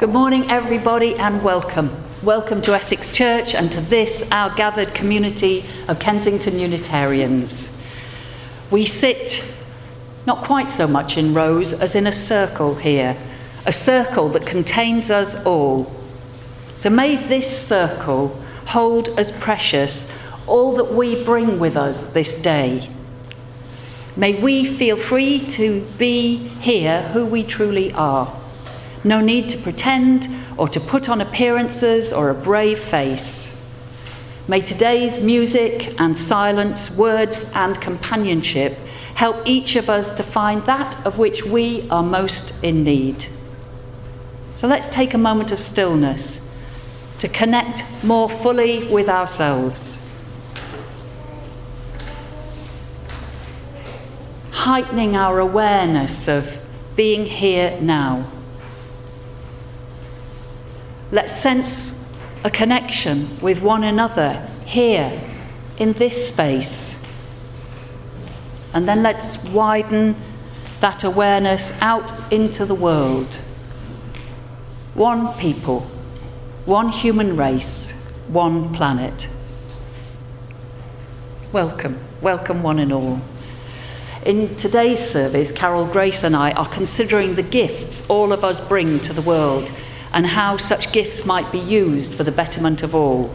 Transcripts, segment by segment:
Good morning, everybody, and welcome. Welcome to Essex Church and to this, our gathered community of Kensington Unitarians. We sit not quite so much in rows as in a circle here, a circle that contains us all. So may this circle hold as precious all that we bring with us this day. May we feel free to be here who we truly are no need to pretend or to put on appearances or a brave face. May today's music and silence, words and companionship help each of us to find that of which we are most in need. So let's take a moment of stillness to connect more fully with ourselves. Heightening our awareness of being here now. Let's sense a connection with one another here in this space. And then let's widen that awareness out into the world. One people, one human race, one planet. Welcome, welcome one and all. In today's service, Carol Grace and I are considering the gifts all of us bring to the world and how such gifts might be used for the betterment of all.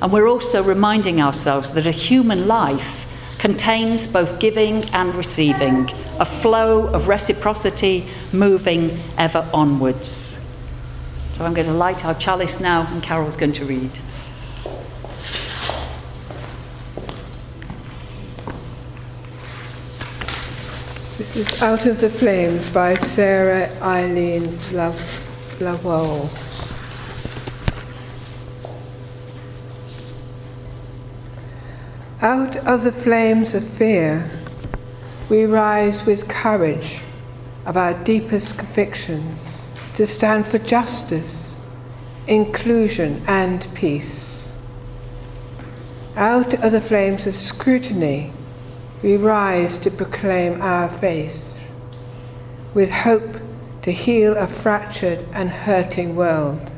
And we're also reminding ourselves that a human life contains both giving and receiving, a flow of reciprocity moving ever onwards. So I'm going to light our chalice now, and Carol's going to read. This is Out of the Flames by Sarah Eileen Love. Out of the flames of fear, we rise with courage of our deepest convictions to stand for justice, inclusion, and peace. Out of the flames of scrutiny, we rise to proclaim our faith with hope to heal a fractured and hurting world.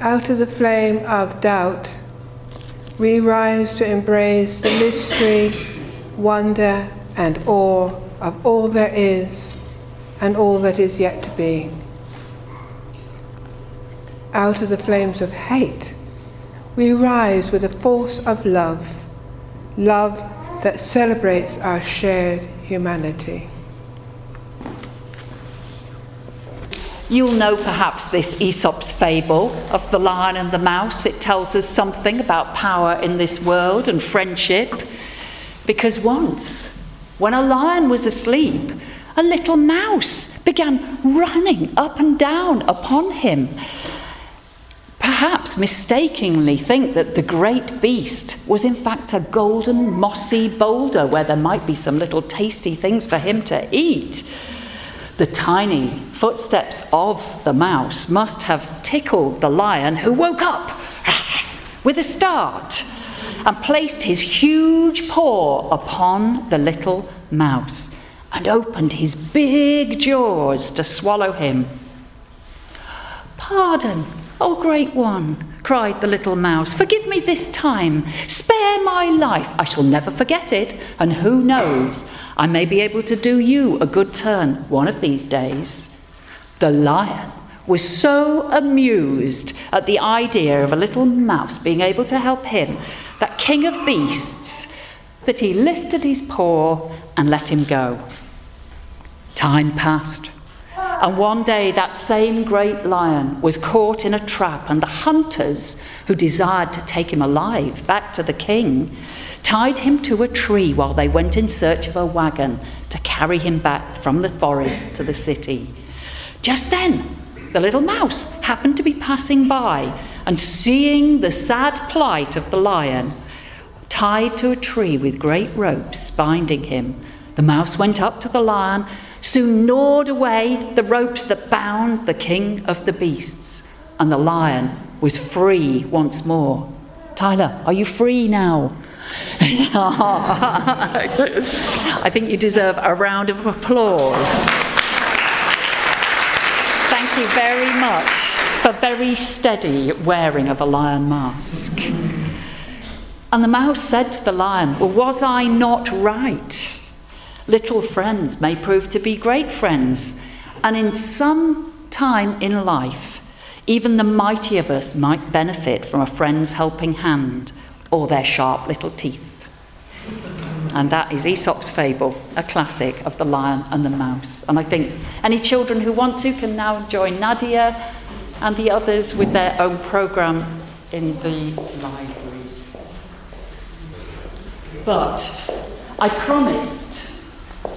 Out of the flame of doubt, we rise to embrace the mystery, wonder, and awe of all there is and all that is yet to be. Out of the flames of hate, we rise with a force of love, love that celebrates our shared humanity. You'll know perhaps this Aesop's fable of the lion and the mouse. It tells us something about power in this world and friendship. Because once, when a lion was asleep, a little mouse began running up and down upon him. Perhaps mistakenly think that the great beast was in fact a golden, mossy boulder where there might be some little tasty things for him to eat. The tiny footsteps of the mouse must have tickled the lion, who woke up with a start and placed his huge paw upon the little mouse and opened his big jaws to swallow him. Pardon, oh great one, cried the little mouse. Forgive me this time. Spare my life. I shall never forget it, and who knows, I may be able to do you a good turn one of these days. The lion was so amused at the idea of a little mouse being able to help him, that king of beasts, that he lifted his paw and let him go. Time passed. And one day, that same great lion was caught in a trap, and the hunters who desired to take him alive back to the king tied him to a tree while they went in search of a wagon to carry him back from the forest to the city. Just then, the little mouse happened to be passing by, and seeing the sad plight of the lion, tied to a tree with great ropes binding him, the mouse went up to the lion, soon gnawed away the ropes that bound the king of the beasts, and the lion was free once more. Tyler, are you free now? I think you deserve a round of applause. Thank you very much for very steady wearing of a lion mask. And the mouse said to the lion, Well, was I not right? Little friends may prove to be great friends, and in some time in life, even the mighty of us might benefit from a friend's helping hand or their sharp little teeth. And that is Aesop's fable, a classic of the lion and the mouse. And I think any children who want to can now join Nadia and the others with their own programme in the library. But I promised,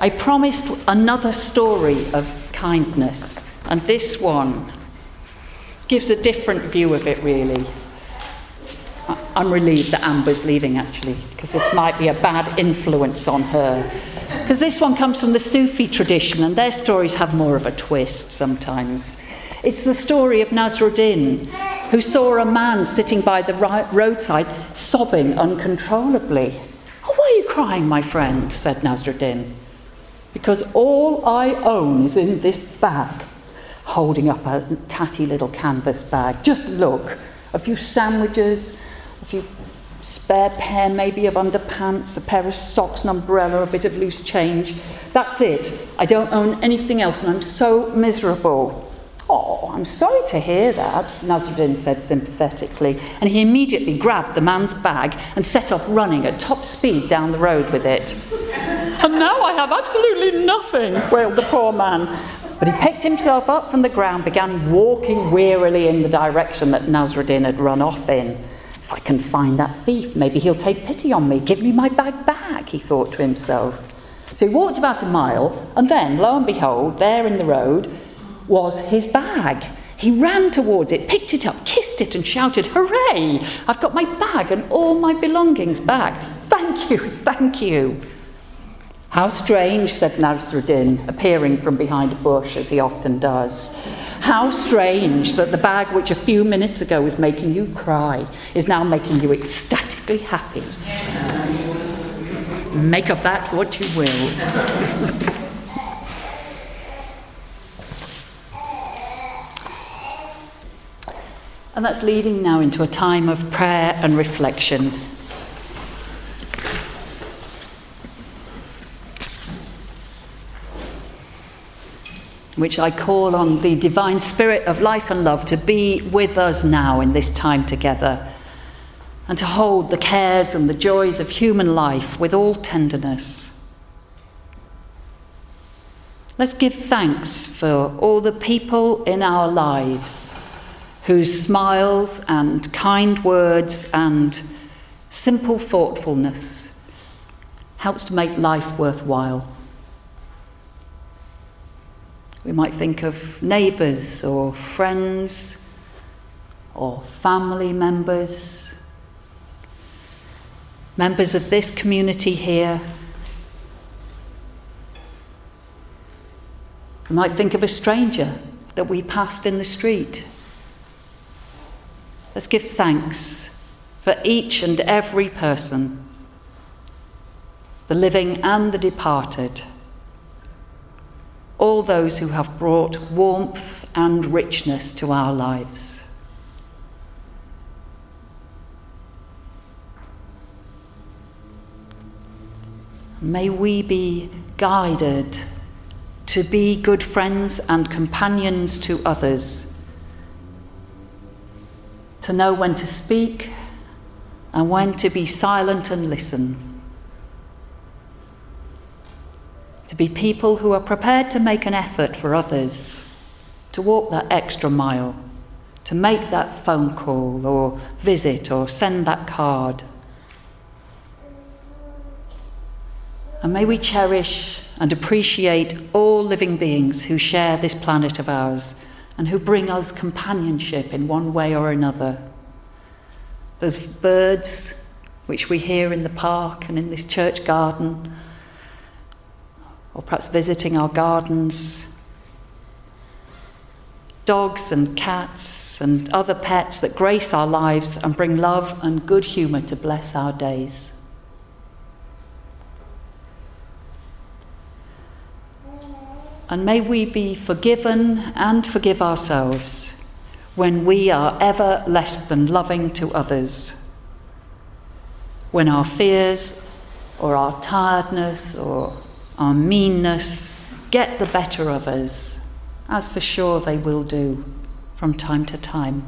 I promised another story of kindness, and this one gives a different view of it, really. I'm relieved that Amber's leaving actually, because this might be a bad influence on her. Because this one comes from the Sufi tradition, and their stories have more of a twist sometimes. It's the story of Nasruddin, who saw a man sitting by the roadside sobbing uncontrollably. Oh, why are you crying, my friend? said Nasruddin. Because all I own is in this bag, holding up a tatty little canvas bag. Just look, a few sandwiches, few spare pair maybe of underpants, a pair of socks, an umbrella, a bit of loose change. That's it. I don't own anything else and I'm so miserable. Oh, I'm sorry to hear that, Nasruddin said sympathetically, and he immediately grabbed the man's bag and set off running at top speed down the road with it. and now I have absolutely nothing, wailed the poor man. But he picked himself up from the ground, began walking wearily in the direction that Nasruddin had run off in. If I can find that thief, maybe he'll take pity on me, give me my bag back, he thought to himself. So he walked about a mile, and then, lo and behold, there in the road was his bag. He ran towards it, picked it up, kissed it, and shouted, Hooray! I've got my bag and all my belongings back. Thank you, thank you. How strange, said Nasruddin, appearing from behind a bush, as he often does. How strange that the bag which a few minutes ago was making you cry is now making you ecstatically happy. Make of that what you will. and that's leading now into a time of prayer and reflection. Which I call on the divine spirit of life and love to be with us now in this time together and to hold the cares and the joys of human life with all tenderness. Let's give thanks for all the people in our lives whose smiles and kind words and simple thoughtfulness helps to make life worthwhile. We might think of neighbours or friends or family members, members of this community here. We might think of a stranger that we passed in the street. Let's give thanks for each and every person, the living and the departed all those who have brought warmth and richness to our lives. May we be guided to be good friends and companions to others, to know when to speak and when to be silent and listen. To be people who are prepared to make an effort for others, to walk that extra mile, to make that phone call or visit or send that card. And may we cherish and appreciate all living beings who share this planet of ours and who bring us companionship in one way or another. Those birds which we hear in the park and in this church garden or perhaps visiting our gardens. Dogs and cats and other pets that grace our lives and bring love and good humour to bless our days. And may we be forgiven and forgive ourselves when we are ever less than loving to others. When our fears or our tiredness or our meanness get the better of us, as for sure they will do from time to time.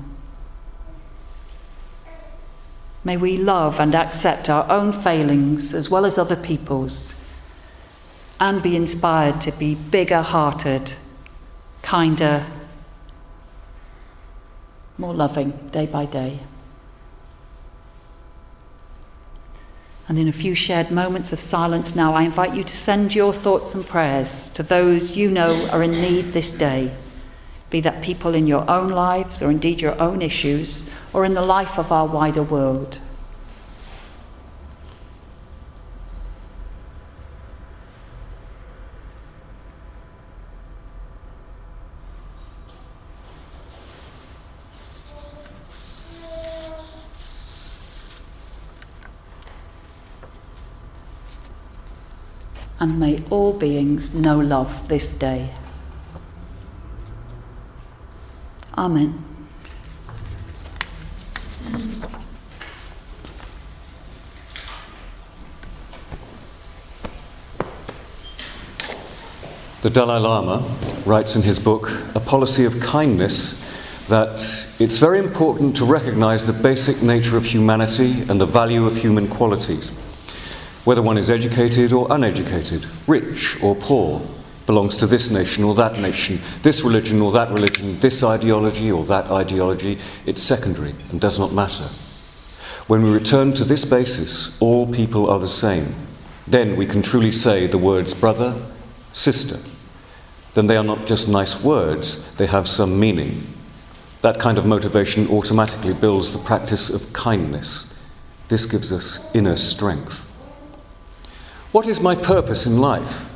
May we love and accept our own failings as well as other people's and be inspired to be bigger hearted, kinder, more loving day by day. And in a few shared moments of silence now, I invite you to send your thoughts and prayers to those you know are in need this day, be that people in your own lives or indeed your own issues or in the life of our wider world. And may all beings know love this day. Amen. The Dalai Lama writes in his book, A Policy of Kindness, that it's very important to recognize the basic nature of humanity and the value of human qualities whether one is educated or uneducated, rich or poor, belongs to this nation or that nation, this religion or that religion, this ideology or that ideology, it's secondary and does not matter. When we return to this basis, all people are the same. Then we can truly say the words brother, sister. Then they are not just nice words, they have some meaning. That kind of motivation automatically builds the practice of kindness. This gives us inner strength. What is my purpose in life?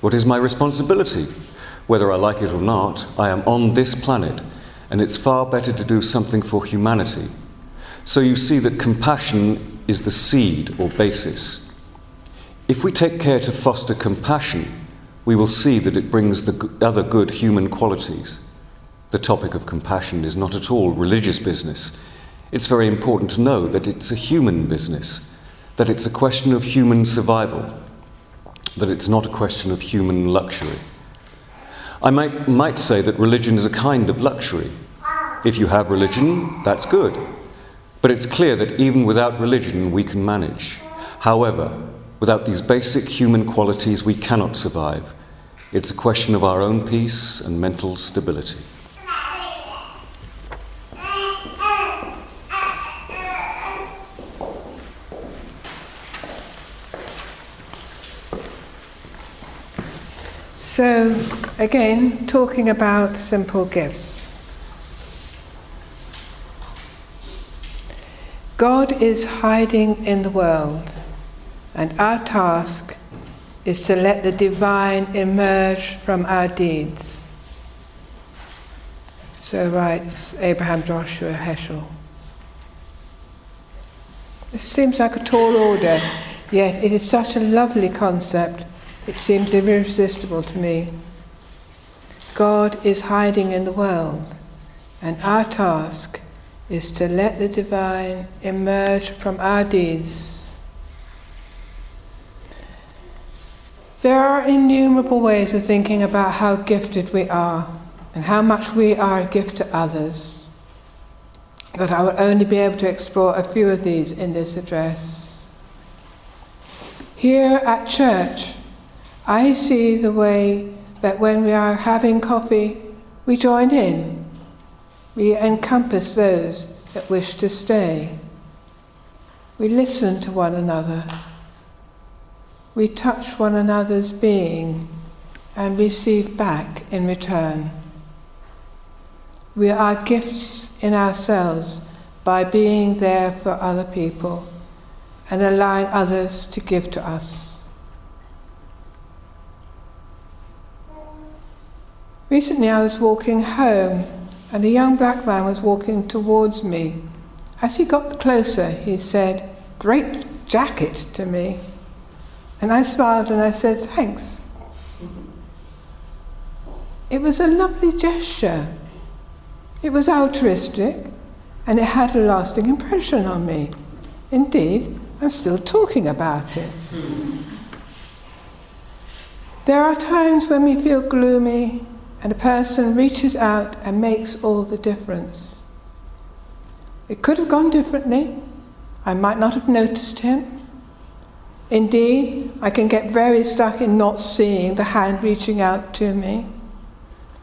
What is my responsibility? Whether I like it or not, I am on this planet, and it's far better to do something for humanity. So you see that compassion is the seed or basis. If we take care to foster compassion, we will see that it brings the other good human qualities. The topic of compassion is not at all religious business. It's very important to know that it's a human business that it's a question of human survival, that it's not a question of human luxury. I might, might say that religion is a kind of luxury. If you have religion, that's good. But it's clear that even without religion, we can manage. However, without these basic human qualities, we cannot survive. It's a question of our own peace and mental stability. So, again, talking about simple gifts. God is hiding in the world, and our task is to let the divine emerge from our deeds. So writes Abraham Joshua Heschel. It seems like a tall order, yet it is such a lovely concept it seems irresistible to me. God is hiding in the world, and our task is to let the divine emerge from our deeds. There are innumerable ways of thinking about how gifted we are and how much we are a gift to others. But I will only be able to explore a few of these in this address. Here at church, I see the way that when we are having coffee, we join in. We encompass those that wish to stay. We listen to one another. We touch one another's being and receive back in return. We are gifts in ourselves by being there for other people and allowing others to give to us. Recently, I was walking home, and a young black man was walking towards me. As he got closer, he said, Great jacket to me. And I smiled and I said, Thanks. it was a lovely gesture. It was altruistic and it had a lasting impression on me. Indeed, I'm still talking about it. There are times when we feel gloomy and a person reaches out and makes all the difference. It could have gone differently. I might not have noticed him. Indeed, I can get very stuck in not seeing the hand reaching out to me.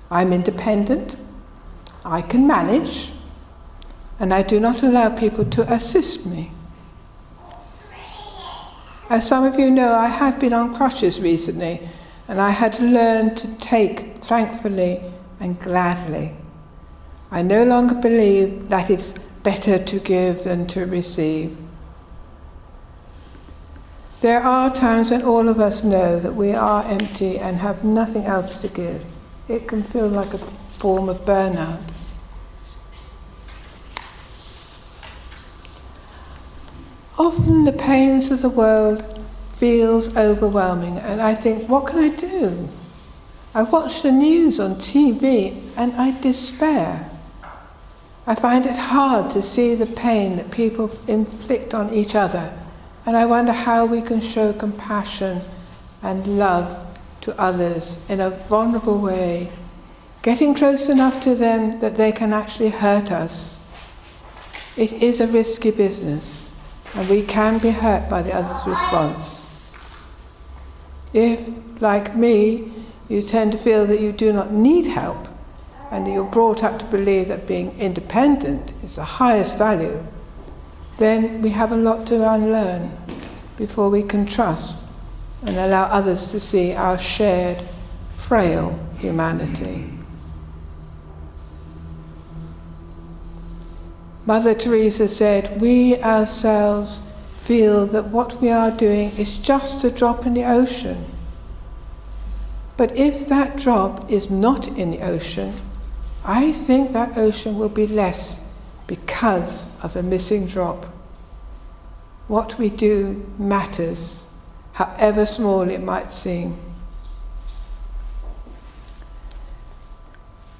I'm independent. I can manage. And I do not allow people to assist me. As some of you know, I have been on crutches recently, and I had to learn to take thankfully and gladly. I no longer believe that it's better to give than to receive. There are times when all of us know that we are empty and have nothing else to give. It can feel like a form of burnout. Often the pains of the world feels overwhelming and I think, what can I do? I watch the news on TV and I despair. I find it hard to see the pain that people inflict on each other and I wonder how we can show compassion and love to others in a vulnerable way, getting close enough to them that they can actually hurt us. It is a risky business, and we can be hurt by the other's response. If, like me, you tend to feel that you do not need help, and you're brought up to believe that being independent is the highest value, then we have a lot to unlearn before we can trust and allow others to see our shared, frail humanity. Mother Teresa said, We ourselves feel that what we are doing is just a drop in the ocean. But if that drop is not in the ocean, I think that ocean will be less because of the missing drop. What we do matters, however small it might seem.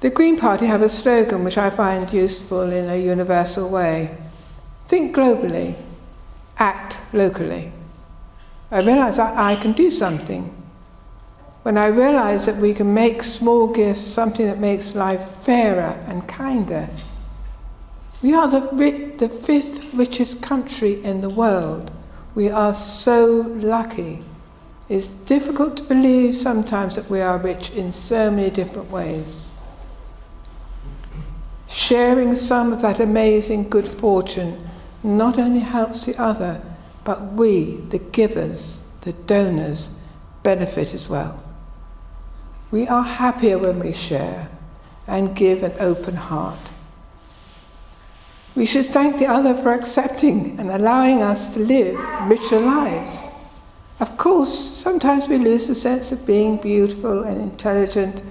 The Green Party have a slogan which I find useful in a universal way. Think globally, act locally. I realize I, I can do something. When I realize that we can make small gifts something that makes life fairer and kinder, we are the, the fifth richest country in the world. We are so lucky. It's difficult to believe sometimes that we are rich in so many different ways. Sharing some of that amazing good fortune not only helps the other, but we, the givers, the donors, benefit as well. We are happier when we share and give an open heart. We should thank the other for accepting and allowing us to live richer lives. Of course, sometimes we lose the sense of being beautiful and intelligent.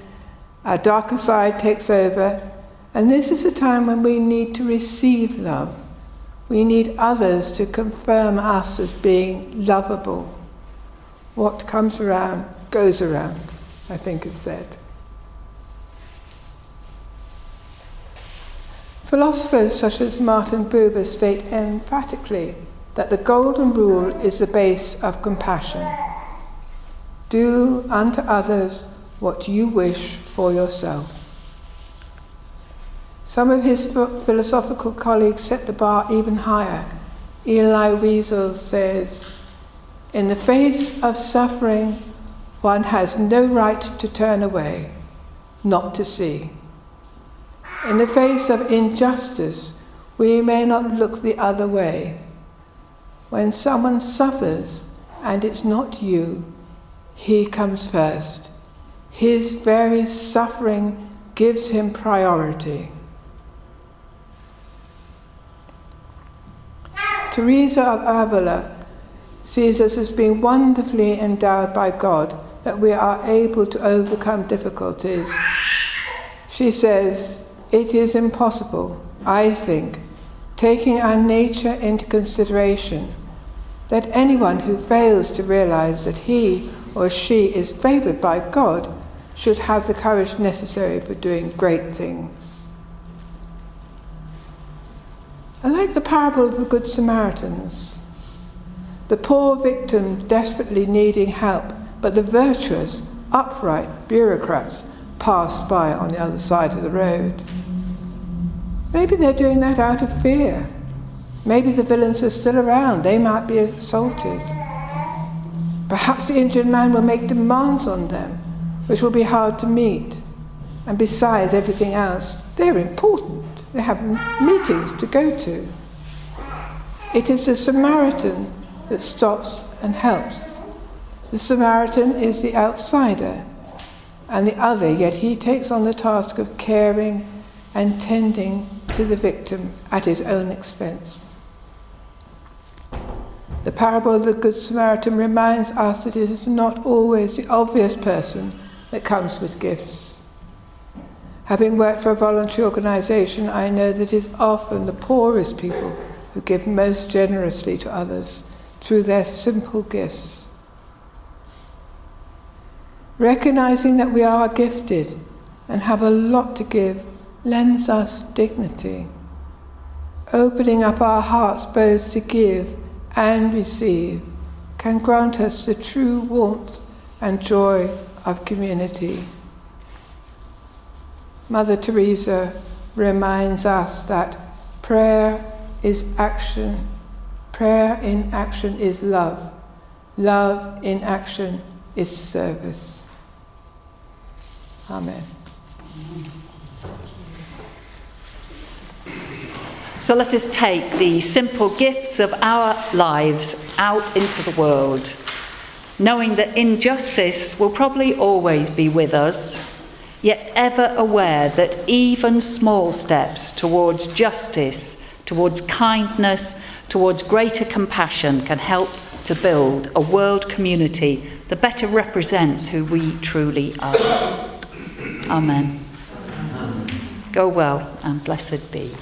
Our darker side takes over, and this is a time when we need to receive love. We need others to confirm us as being lovable. What comes around goes around, I think is said. Philosophers such as Martin Buber state emphatically that the golden rule is the base of compassion. Do unto others what you wish for yourself. Some of his philosophical colleagues set the bar even higher. Elie Wiesel says, In the face of suffering, one has no right to turn away, not to see. In the face of injustice, we may not look the other way. When someone suffers and it's not you, he comes first. His very suffering gives him priority. Teresa of Avila sees us as being wonderfully endowed by God that we are able to overcome difficulties. She says, it is impossible, I think, taking our nature into consideration, that anyone who fails to realize that he or she is favored by God should have the courage necessary for doing great things. I like the parable of the Good Samaritans. The poor victim desperately needing help, but the virtuous, upright bureaucrats passed by on the other side of the road. Maybe they're doing that out of fear. Maybe the villains are still around. They might be assaulted. Perhaps the injured man will make demands on them, which will be hard to meet. And besides everything else, they're important. They have meetings to go to. It is the Samaritan that stops and helps. The Samaritan is the outsider and the other, yet he takes on the task of caring and tending to the victim at his own expense. The parable of the Good Samaritan reminds us that it is not always the obvious person that comes with gifts. Having worked for a voluntary organisation, I know that it is often the poorest people who give most generously to others through their simple gifts. Recognizing that we are gifted and have a lot to give lends us dignity. Opening up our hearts both to give and receive can grant us the true warmth and joy of community. Mother Teresa reminds us that prayer is action, prayer in action is love, love in action is service. Amen. So let us take the simple gifts of our lives out into the world, knowing that injustice will probably always be with us, yet ever aware that even small steps towards justice, towards kindness, towards greater compassion can help to build a world community that better represents who we truly are. Amen. Go well and blessed be.